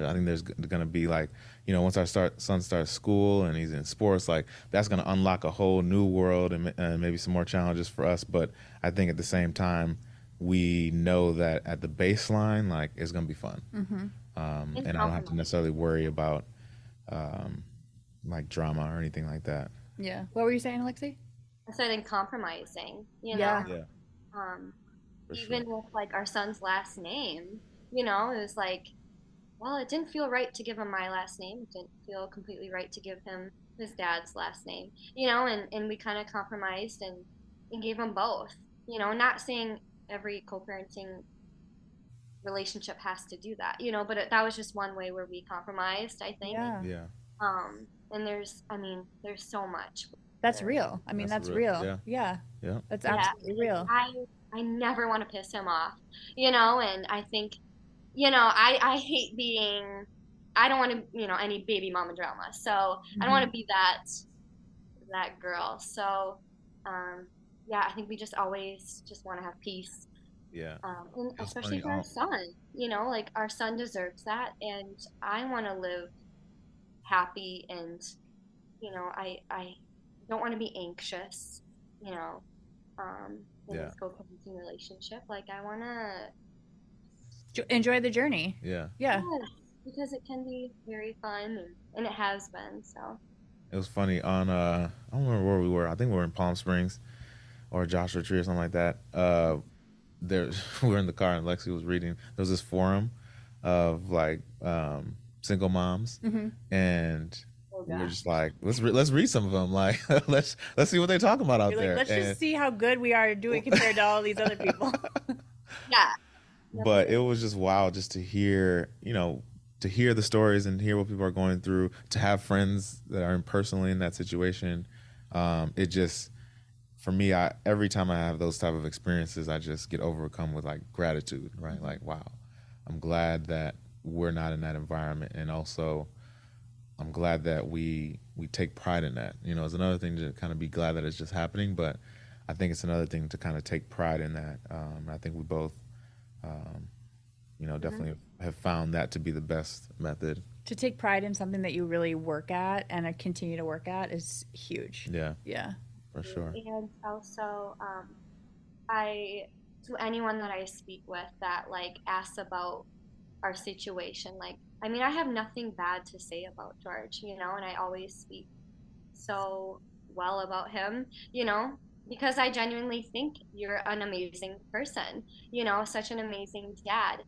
I think there's going to be like you know once our start son starts school and he's in sports, like that's going to unlock a whole new world and, and maybe some more challenges for us. But I think at the same time, we know that at the baseline, like it's going to be fun um, And and I don't have to necessarily worry about um, like drama or anything like that. Yeah. What were you saying, Alexi? I said in compromising, you know? Yeah. Yeah, Um, for even sure. with like our son's last name, you know, it was like, well, it didn't feel right to give him my last name. It didn't feel completely right to give him his dad's last name, you know, and, and we kind of compromised and, and gave him both, you know, not saying every co parenting relationship has to do that, you know, but it, that was just one way where we compromised, I think. Yeah. Yeah, Um, and there's, I mean, there's so much. That's real. I mean, That's that's, real, real. yeah. Yeah. yeah, That's Yeah. absolutely real. I I never want to piss him off, you know, and I think, you know, I I hate being, I don't want to, you know, any baby mama drama. So I don't want to be that that girl. So, um, yeah, I think we just always just want to have peace, yeah, um, and That's especially funny, for our son. You know, like our son deserves that, and I want to live happy and, you know, I I don't want to be anxious, you know, um, in Yeah. this co-parenting relationship. Like I want to, Enjoy the journey. yeah. Yeah. because it can be very fun, and, and it has been. So It was funny on uh, I don't remember where we were. I think we were in Palm Springs or Joshua Tree or something like that. Uh, there <laughs> we were in the car and Lexi was reading. There was this forum of like um, single moms, hmm and oh we were gosh. just like, let's re- let's read some of them. Like <laughs> let's let's see what they're talking about out You're like, there. let's And- just see how good we are doing compared to all these other people. <laughs> yeah. but it was just wild just to hear you know to hear the stories and hear what people are going through to have friends that are in personally in that situation um, it just for me i every time i have those type of experiences i just get overcome with like gratitude right like wow i'm glad that we're not in that environment and also i'm glad that we we take pride in that you know it's another thing to kind of be glad that it's just happening but i think it's another thing to kind of take pride in that um, i think we both um, you know, definitely have found that to be the best method. to take pride in something that you really work at and uh, continue to work at is huge. Yeah, Yeah. For sure. And also, um, I to anyone that I speak with that like asks about our situation, like I mean, I have nothing bad to say about George, you know, and I always speak so well about him, you know, because I genuinely think you're an amazing person, you know, such an amazing dad.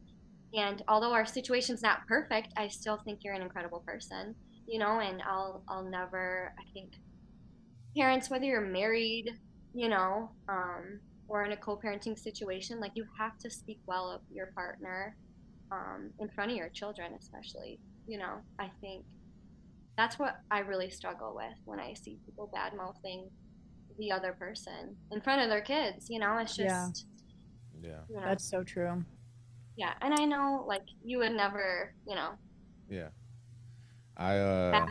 And although our situation's not perfect, I still think you're an incredible person, you know, and I'll I'll never I think parents whether you're married, you know, um or in a co-parenting situation, like you have to speak well of your partner um in front of your children especially, you know. I think that's what I really struggle with when I see people bad mouthing the other person in front of their kids, you know, it's just Yeah. Yeah, you know, That's so true. yeah. And I know like you would never, you know, yeah. I uh, back-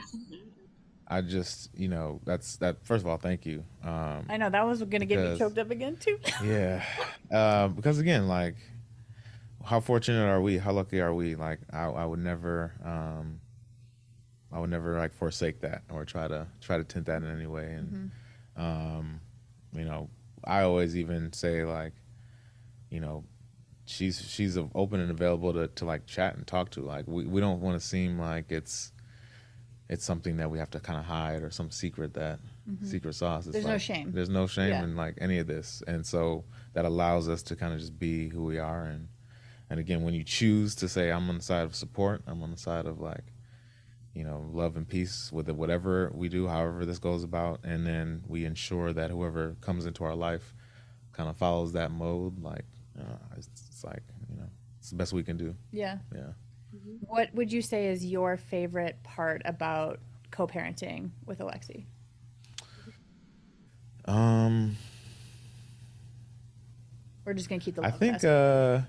I just, you know, that's that. First of all, thank you. Um, I know that was going to get me choked up again too. <laughs> yeah, uh, because again, like, how fortunate are we? How lucky are we? Like, I, I would never, um, I would never like forsake that or try to try to tint that in any way. And, um, you know, I always even say like, you know, she's she's open and available to, to like chat and talk to. Like, we, we don't want to seem like it's it's something that we have to kind of hide or some secret that secret sauce. It's There's no shame. There's no shame Yeah. in like any of this, and so that allows us to kind of just be who we are. And and again, when you choose to say I'm on the side of support, I'm on the side of like you know love and peace with it, whatever we do, however this goes about, and then we ensure that whoever comes into our life kind of follows that mode. Like uh, it's, it's like you know it's the best we can do. yeah. Yeah. What would you say is your favorite part about co-parenting with Alexi? Um. We're just going to keep the I think uh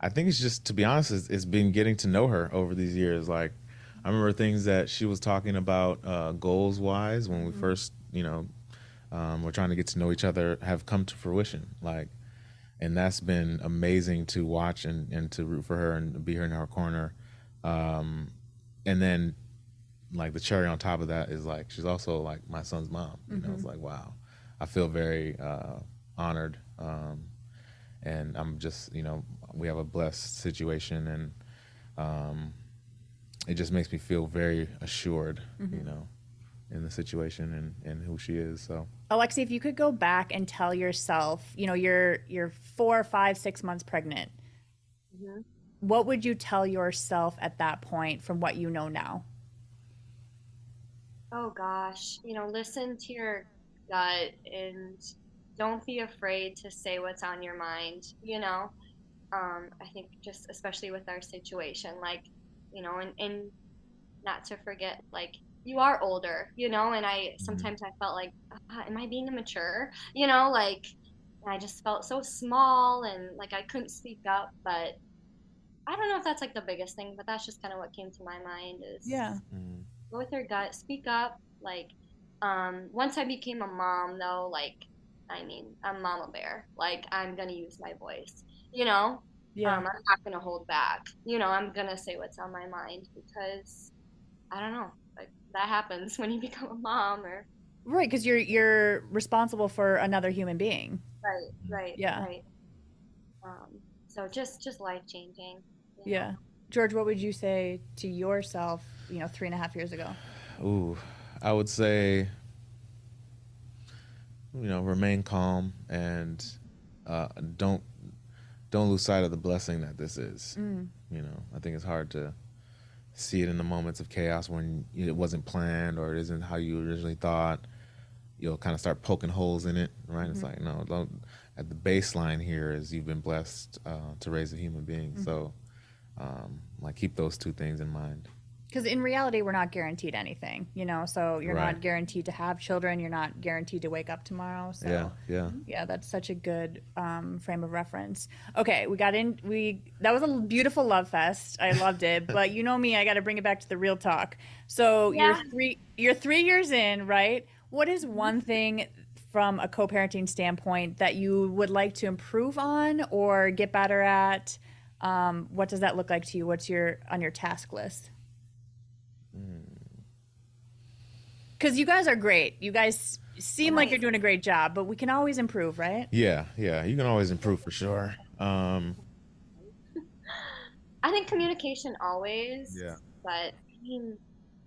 I think it's just to be honest, it's, it's been getting to know her over these years. Like I remember things that she was talking about uh, goals wise when we first, you know, um, were trying to get to know each other have come to fruition. Like, and that's been amazing to watch and, and to root for her and be her in her corner. Um, and then like the cherry on top of that is like she's also like my son's mom. You know, it's like wow, I feel very uh, honored. Um, and I'm just you know we have a blessed situation and um, it just makes me feel very assured you know in the situation and, and who she is so Alexi, if you could go back and tell yourself, you know, you're you're four, five, six months pregnant. Mhm. What would you tell yourself at that point from what you know now? Oh gosh, you know, listen to your gut and don't be afraid to say what's on your mind, you know. Um, I think just especially with our situation, like, you know, and, and not to forget, like, you are older, you know, and I sometimes I felt like, ah, am I being immature? You know, like, I just felt so small and like I couldn't speak up, but I don't know if that's like the biggest thing, but that's just kind of what came to my mind is Yeah. mm, go with your gut speak up like um once i became a mom though like i mean i'm mama bear like i'm gonna use my voice you know Yeah. um, i'm not gonna hold back you know i'm gonna say what's on my mind because i don't know like that happens <laughs> when you become a mom or right, because you're you're responsible for another human being. right right Yeah. right um so just just life changing Yeah. George, what would you say to yourself, you know, three and a half years ago? ooh i would say you know remain calm and uh, don't don't lose sight of the blessing that this is Mm. you know i think it's hard to see it in the moments of chaos when it wasn't planned or it isn't how you originally thought you'll kind of start poking holes in it right it's like no don't at the baseline here is you've been blessed uh, to raise a human being so um, like keep those two things in mind Because in reality, we're not guaranteed anything, you know. So you're Right. not guaranteed to have children. You're not guaranteed to wake up tomorrow. So yeah yeah Yeah, that's such a good um, frame of reference. Okay, we got in. We that was a beautiful love fest. I loved it, <laughs> but you know me, I got to bring it back to the real talk. So Yeah. you're three. You're three years in, right? What is one thing from a co-parenting standpoint that you would like to improve on or get better at? Um, what does that look like to you? What's your on your task list? Because you guys are great. You guys seem like you're doing a great job, but we can always improve, right? yeah yeah you can always improve for sure um, <laughs> i think communication always Yeah. but i mean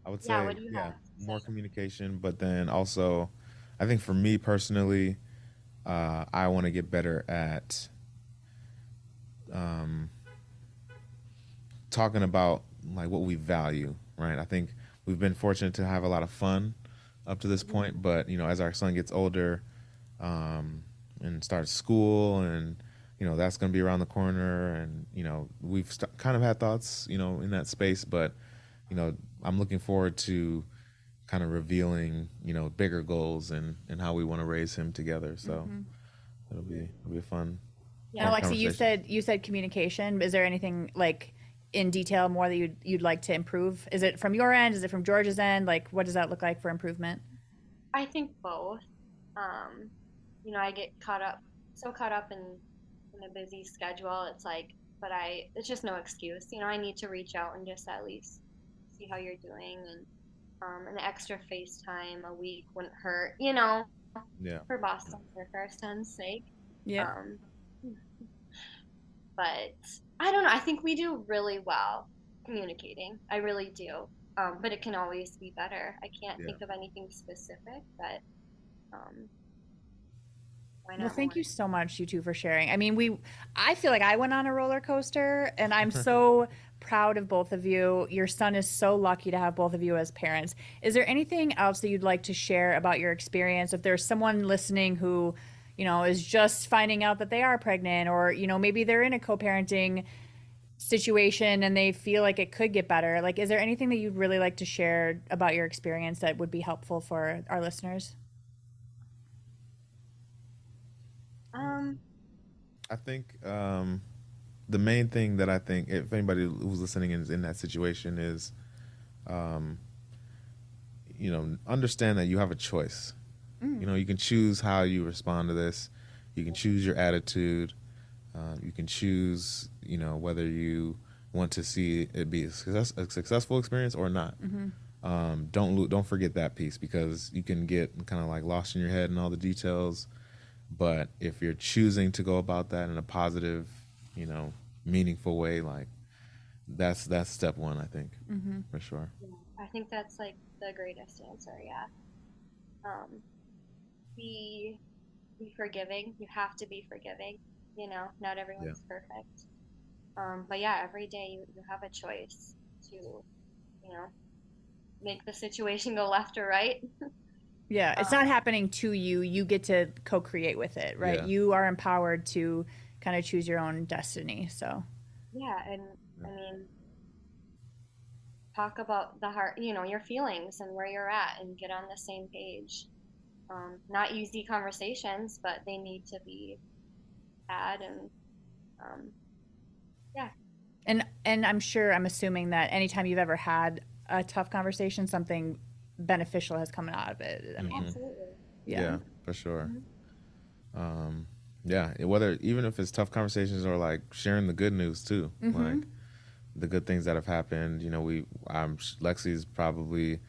I would say Yeah, what do you yeah, have? more communication, but then also, I think for me personally, uh, I want to get better at um, talking about like what we value. Right, I think we've been fortunate to have a lot of fun up to this point, but you know, as our son gets older um, and starts school and you know that's going to be around the corner and you know we've st- kind of had thoughts you know in that space but you know i'm looking forward to kind of revealing you know bigger goals and and how we want to raise him together so it'll be it'll be fun Yeah. Alexi, you said you said communication. Is there anything like in detail more that you'd you'd like to improve? Is it from your end? Is it from George's end? Like, what does that look like for improvement? I think both. Um, you know, I get caught up, so caught up in in a busy schedule. It's like, but I, it's just no excuse. You know, I need to reach out and just at least see how you're doing, and um, an extra FaceTime a week wouldn't hurt. You know, Yeah. for Boston for our son's sake. Yeah. Um, but I don't know. I think we do really well communicating. I really do. Um, but it can always be better. I can't Yeah. think of anything specific, but um, why not? Well, thank you so much, you two, for sharing. I mean, we, I feel like I went on a roller coaster, and I'm <laughs> so proud of both of you. Your son is so lucky to have both of you as parents. Is there anything else that you'd like to share about your experience? If there's someone listening who, you know, is just finding out that they are pregnant, or you know, maybe they're in a co-parenting situation and they feel like it could get better. Like, is there anything that you'd really like to share about your experience that would be helpful for our listeners? Um, I think um, the main thing that I think, if anybody who's listening is in that situation, is, um, you know, understand that you have a choice. You know, you can choose how you respond to this. You can choose your attitude. Um, you can choose, you know, whether you want to see it be a, success, a successful experience or not. Um, don't lo- don't forget that piece because you can get kind of like lost in your head and all the details. But if you're choosing to go about that in a positive, you know, meaningful way, like that's that's step one, I think, for sure. I think that's like the greatest answer. Yeah. Um, be be forgiving. You have to be forgiving. You know, not everyone's perfect. Um, but yeah, every day you, you have a choice to, you know, make the situation <laughs> go left or right. Yeah, it's not happening to you. You get to co-create with it, right? Yeah. You are empowered to kind of choose your own destiny. So, Yeah, and I mean, talk about the heart, you know, your feelings and where you're at, and get on the same page. Um, not easy conversations, but they need to be had, and um, and and I'm sure I'm assuming that anytime you've ever had a tough conversation, something beneficial has come out of it. I mean, absolutely. yeah. for sure. Um, yeah, whether even if it's tough conversations or like sharing the good news too, like the good things that have happened. You know, we I'm Lexi's probably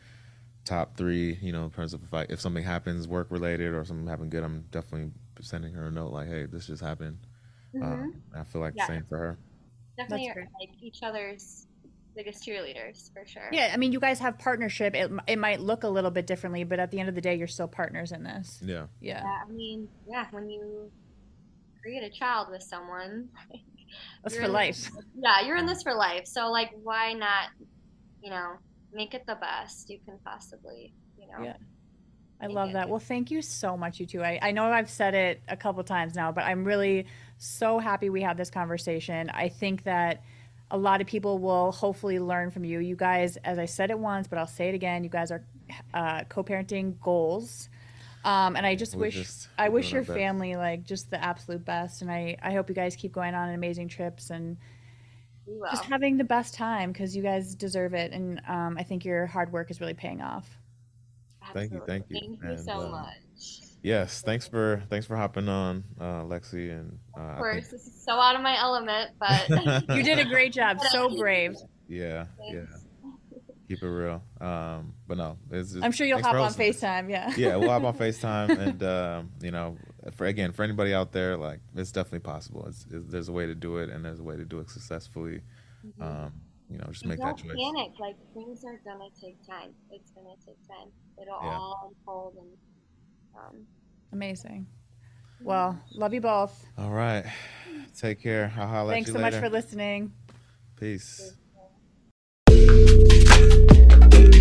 top three. You know, in terms of if I, if something happens work related or something happened good, I'm definitely sending her a note like, hey, this just happened. Um, I feel like Yeah. the same for her. Definitely are, like each other's biggest cheerleaders for sure. Yeah, I mean, you guys have partnership. It, it might look a little bit differently, but at the end of the day, you're still partners in this. Yeah, Yeah, Yeah, I mean, yeah, when you create a child with someone, <laughs> that's for in life. this- yeah, you're in this for life. So like, why not, you know, make it the best you can possibly, you know. Yeah. I love that. Well, thank you so much, you two. I, I know I've said it a couple times now, but I'm really so happy we had this conversation. I think that a lot of people will hopefully learn from you. You guys, as I said it once, but I'll say it again, you guys are uh, co parenting goals. Um, and I just We're wish just I wish your best. family like just the absolute best, and I I hope you guys keep going on amazing trips and We will. Just having the best time because you guys deserve it, and um, I think your hard work is really paying off. Thank you, thank you. Thank you so uh, much. yes. Thanks for thanks for hopping on, uh, Lexi, and uh, Of course, think- this is so out of my element, but <laughs> You did a great job. So brave. yeah, yeah. Keep it real. Um, but no, it's, it's, I'm sure you'll hop on. FaceTime. Yeah. yeah, we'll hop on <laughs> FaceTime, and um, you know, for again, for anybody out there, like it's definitely possible. It's, it's, there's a way to do it, and there's a way to do it successfully. Um, you know, just And make don't that choice. panic. Like things are gonna take time. It's gonna take time. It'll Yeah. all unfold and um, Amazing. Well, love you both. All right, take care. I'll holler Thanks at so you much for listening. Peace. Thanks.